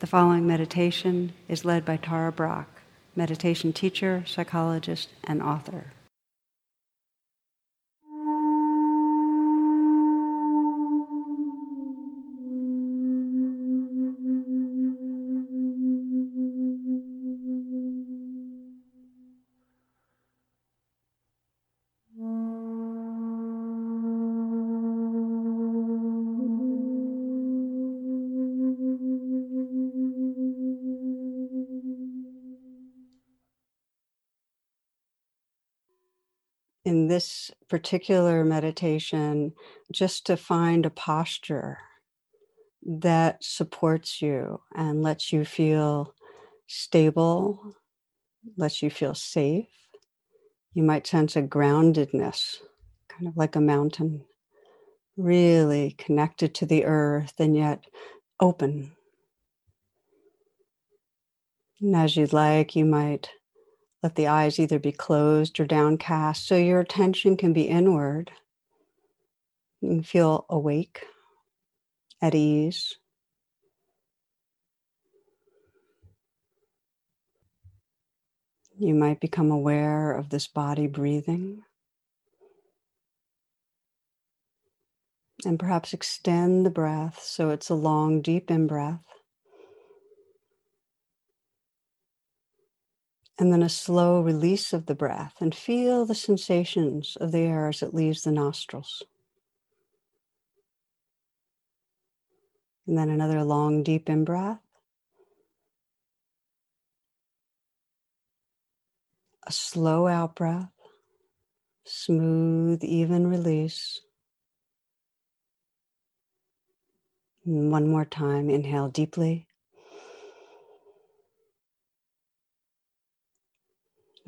The following meditation is led by Tara Brach, meditation teacher, psychologist, and author. In this particular meditation just to find a posture that supports you and lets you feel stable, lets you feel safe. You might sense a groundedness, kind of like a mountain, really connected to the earth and yet open. And as you'd like, you might let the eyes either be closed or downcast so your attention can be inward. You can feel awake, at ease. You might become aware of this body breathing. And perhaps extend the breath so it's a long, deep in breath. And then a slow release of the breath and feel the sensations of the air as it leaves the nostrils. And then another long, deep in breath. A slow out breath, smooth, even release. And one more time, inhale deeply.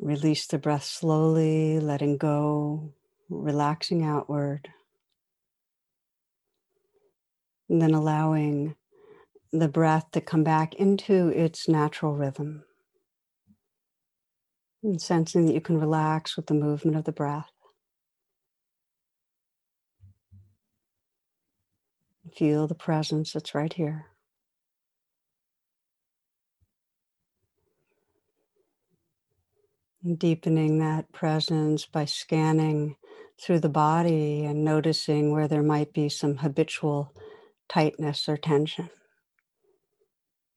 Release the breath slowly, letting go, relaxing outward. And then allowing the breath to come back into its natural rhythm. And sensing that you can relax with the movement of the breath. Feel the presence that's right here. Deepening that presence by scanning through the body and noticing where there might be some habitual tightness or tension.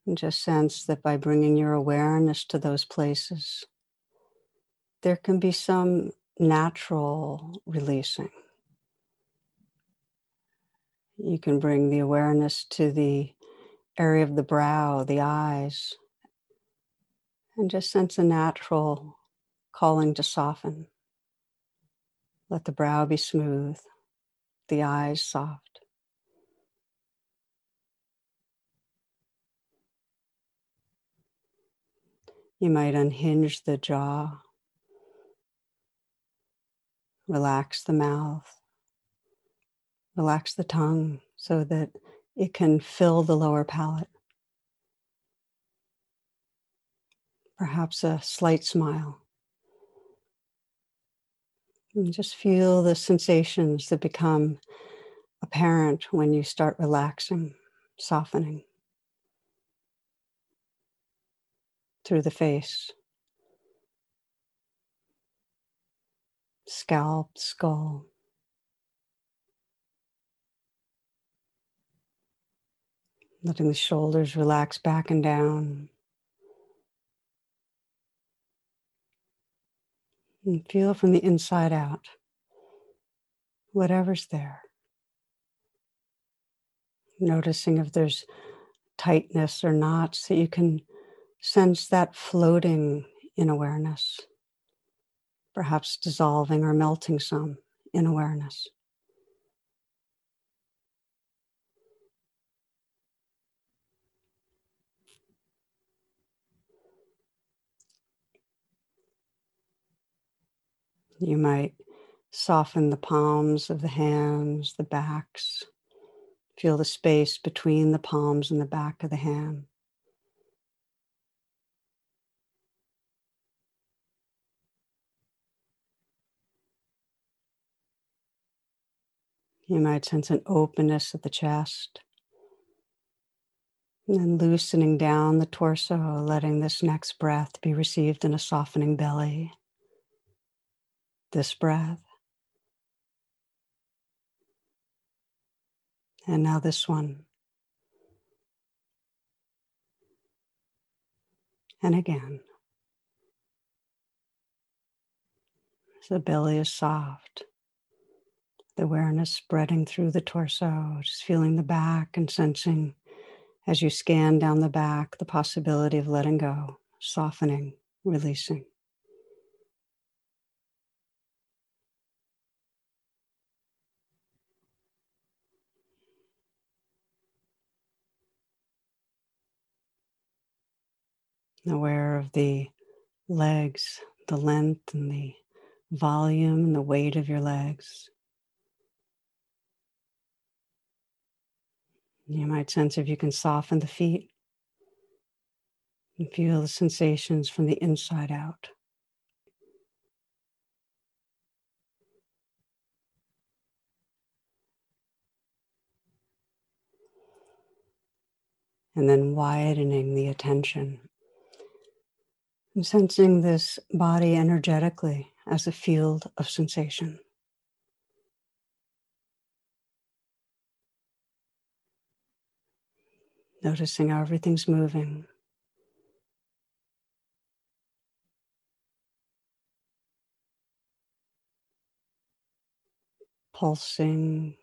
And just sense that by bringing your awareness to those places, there can be some natural releasing. You can bring the awareness to the area of the brow, the eyes, and just sense a natural calling to soften. Let the brow be smooth, the eyes soft. You might unhinge the jaw, relax the mouth, relax the tongue so that it can fill the lower palate. Perhaps a slight smile. And just feel the sensations that become apparent when you start relaxing, softening through the face, scalp, skull. Letting the shoulders relax back and down. And feel from the inside out whatever's there. Noticing if there's tightness or knots that you can sense that floating in awareness, perhaps dissolving or melting some in awareness. You might soften the palms of the hands, the backs. Feel the space between the palms and the back of the hand. You might sense an openness of the chest, And then loosening down the torso, letting this next breath be received in a softening belly. This breath. And now this one. And again. the belly is soft. The awareness spreading through the torso, just feeling the back and sensing as you scan down the back the possibility of letting go, softening, releasing. Aware of the legs, the length and the volume and the weight of your legs. You might sense if you can soften the feet and feel the sensations from the inside out. And then widening the attention and sensing this body energetically as a field of sensation. Noticing how everything's moving. Pulsing,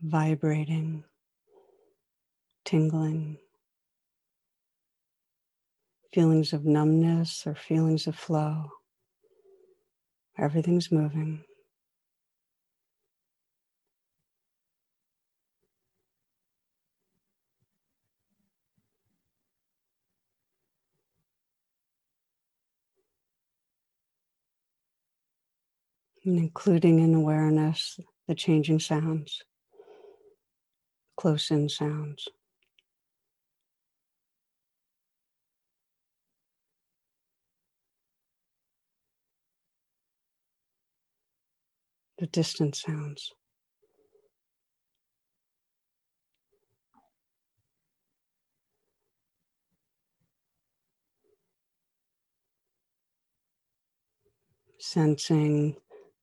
vibrating, tingling, feelings of numbness or feelings of flow. Everything's moving. And including in awareness the changing sounds, close in sounds. The distant sounds. Sensing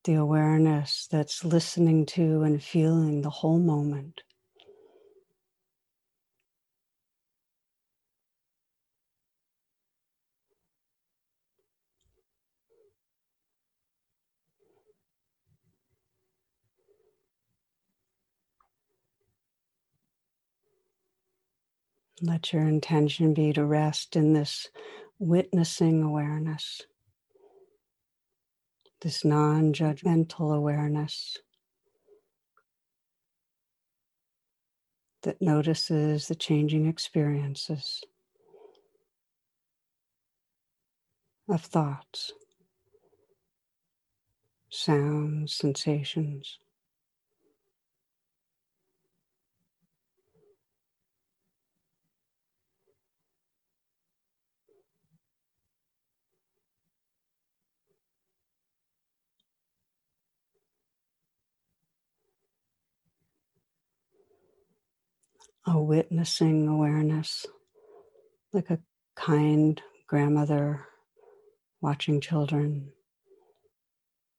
the awareness that's listening to and feeling the whole moment. Let your intention be to rest in this witnessing awareness, this non judgmental awareness that notices the changing experiences of thoughts, sounds, sensations. A witnessing awareness, like a kind grandmother watching children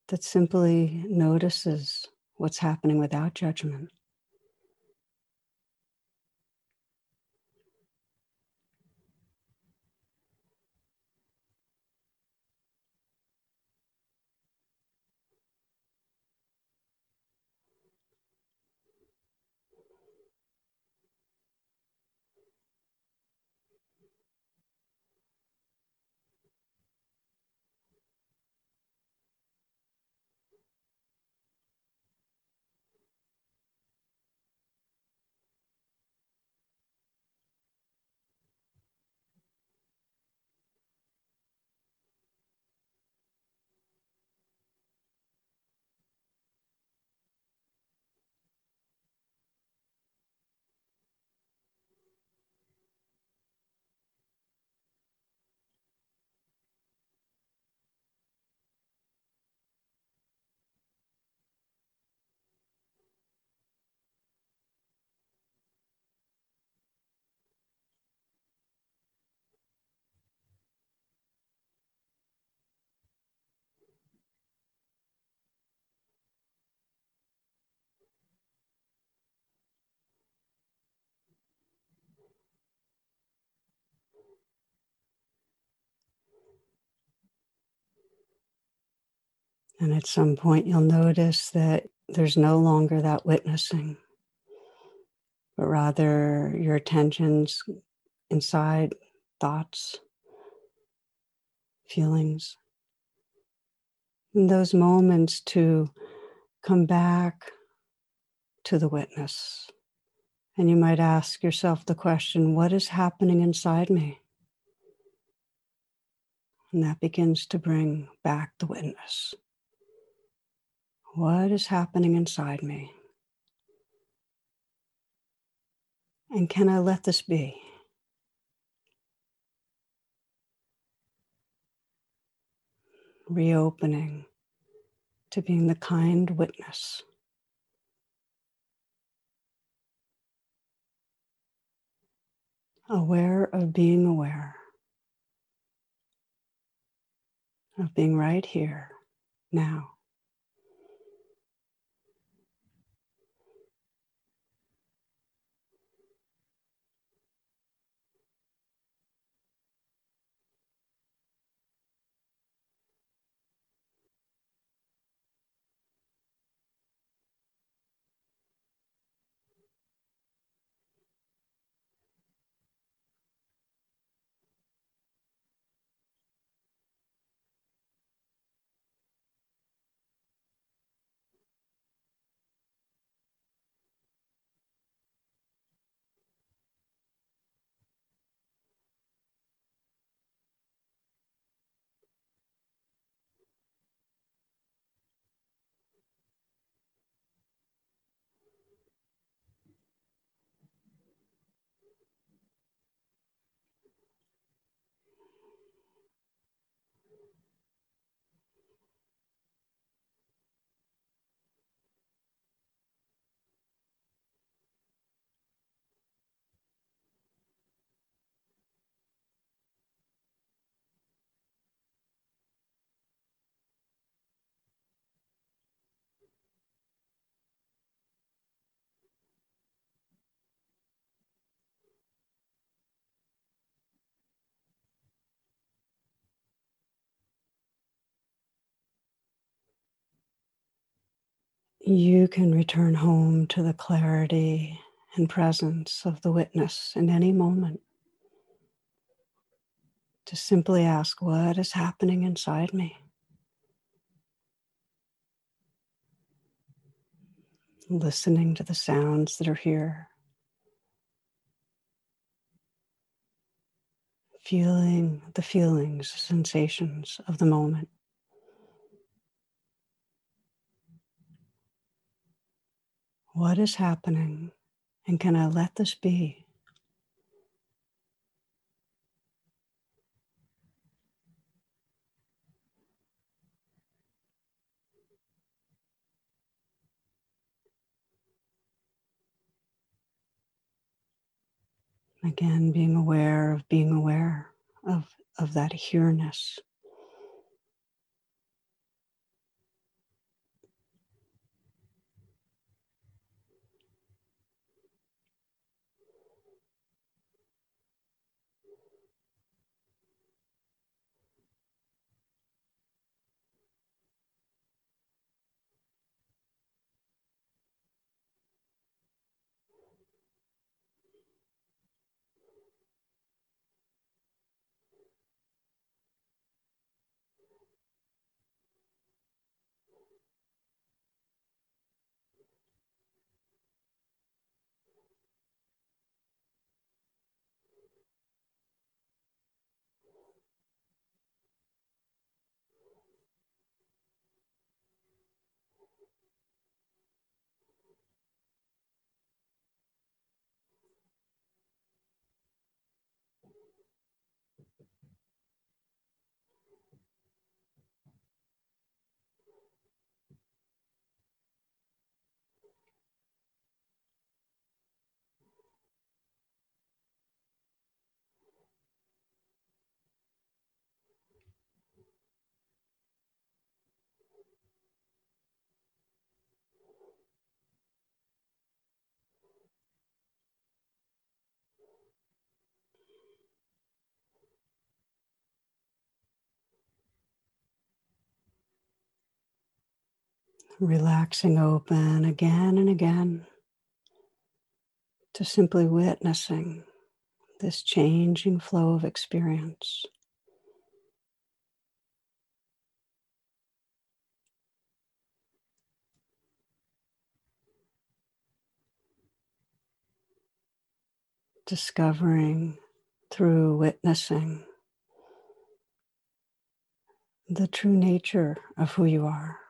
that simply notices what's happening without judgment. And at some point, you'll notice that there's no longer that witnessing, but rather your attention's inside thoughts, feelings. In those moments to come back to the witness. And you might ask yourself the question what is happening inside me? And that begins to bring back the witness. What is happening inside me? And can I let this be? Reopening to being the kind witness. Aware of being aware, of being right here now. You can return home to the clarity and presence of the witness in any moment. To simply ask, what is happening inside me? Listening to the sounds that are here. Feeling the feelings, sensations of the moment. What is happening? And can I let this be? Again, being aware of being aware of, of that here-ness. Relaxing open again and again to simply witnessing this changing flow of experience. Discovering through witnessing the true nature of who you are.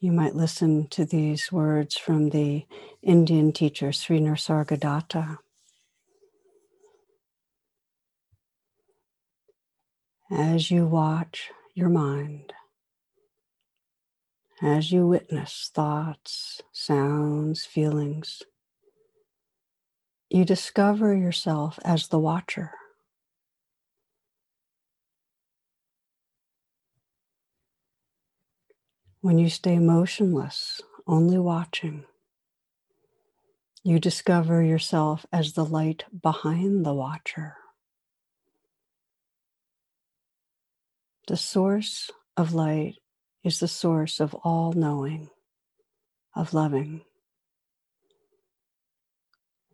You might listen to these words from the Indian teacher Sri Nisargadatta. As you watch your mind, as you witness thoughts, sounds, feelings, you discover yourself as the watcher. When you stay motionless, only watching, you discover yourself as the light behind the watcher. The source of light is the source of all knowing, of loving.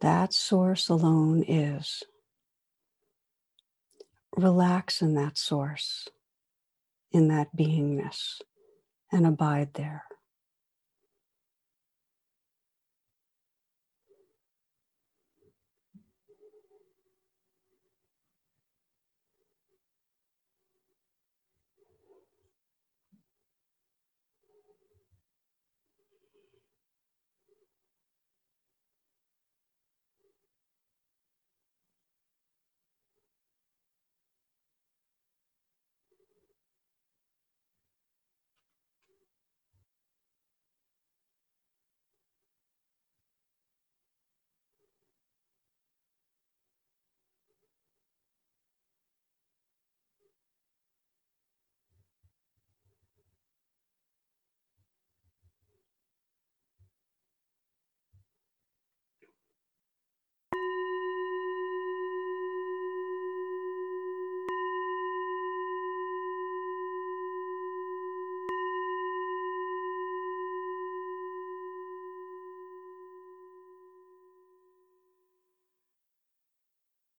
That source alone is. Relax in that source, in that beingness and abide there.